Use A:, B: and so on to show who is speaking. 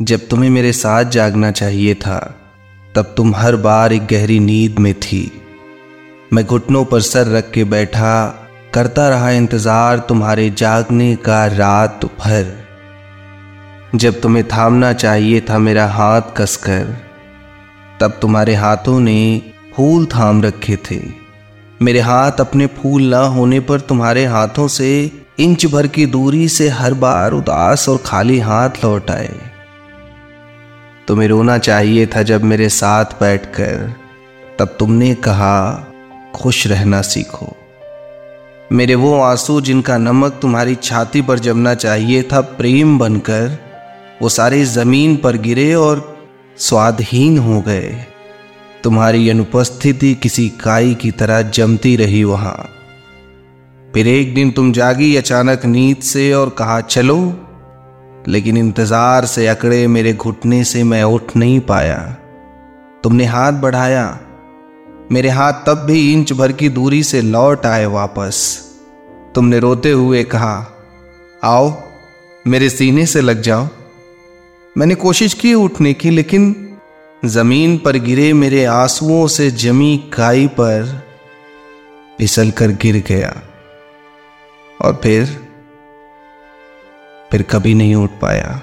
A: जब तुम्हें मेरे साथ जागना चाहिए था, तब तुम हर बार एक गहरी नींद में थी। मैं घुटनों पर सर रख के बैठा, करता रहा इंतज़ार तुम्हारे जागने का रात भर। जब तुम्हें थामना चाहिए था मेरा हाथ कसकर, तब तुम्हारे हाथों ने फूल थाम रखे थे। मेरे हाथ अपने फूल ना होने पर तुम्हारे हाथों से इंच भर की दूरी से हर बार उदास और खाली हाथ लौट आए। तुम्हें रोना चाहिए था जब मेरे साथ बैठकर। तब तुमने कहा, खुश रहना सीखो। मेरे वो आँसू जिनका नमक तुम्हारी छाती पर जमना चाहिए था, प्रेम बनकर, वो सारे ज़मीन पर गिरे और स्वादहीन हो गए। तुम्हारी अनुपस्थिति किसी काई की तरह जमती रही वहाँ। फिर एक दिन तुम जागी अचानक नींद से और कहा, चलो लेकिन इंतज़ार से, अकड़े मेरे घुटने से मैं उठ नहीं पाया। तुमने हाथ बढ़ाया। मेरे हाथ तब भी इंच भर की दूरी से लौट आए वापस। तुमने रोते हुए कहा, आओ, मेरे सीने से लग जाओ। मैंने कोशिश की उठने की, लेकिन ज़मीन पर गिरे मेरे आंसुओं से जमी काई पर फिसल कर गिर गया। और फिर फिर कभी नहीं उठ पाया।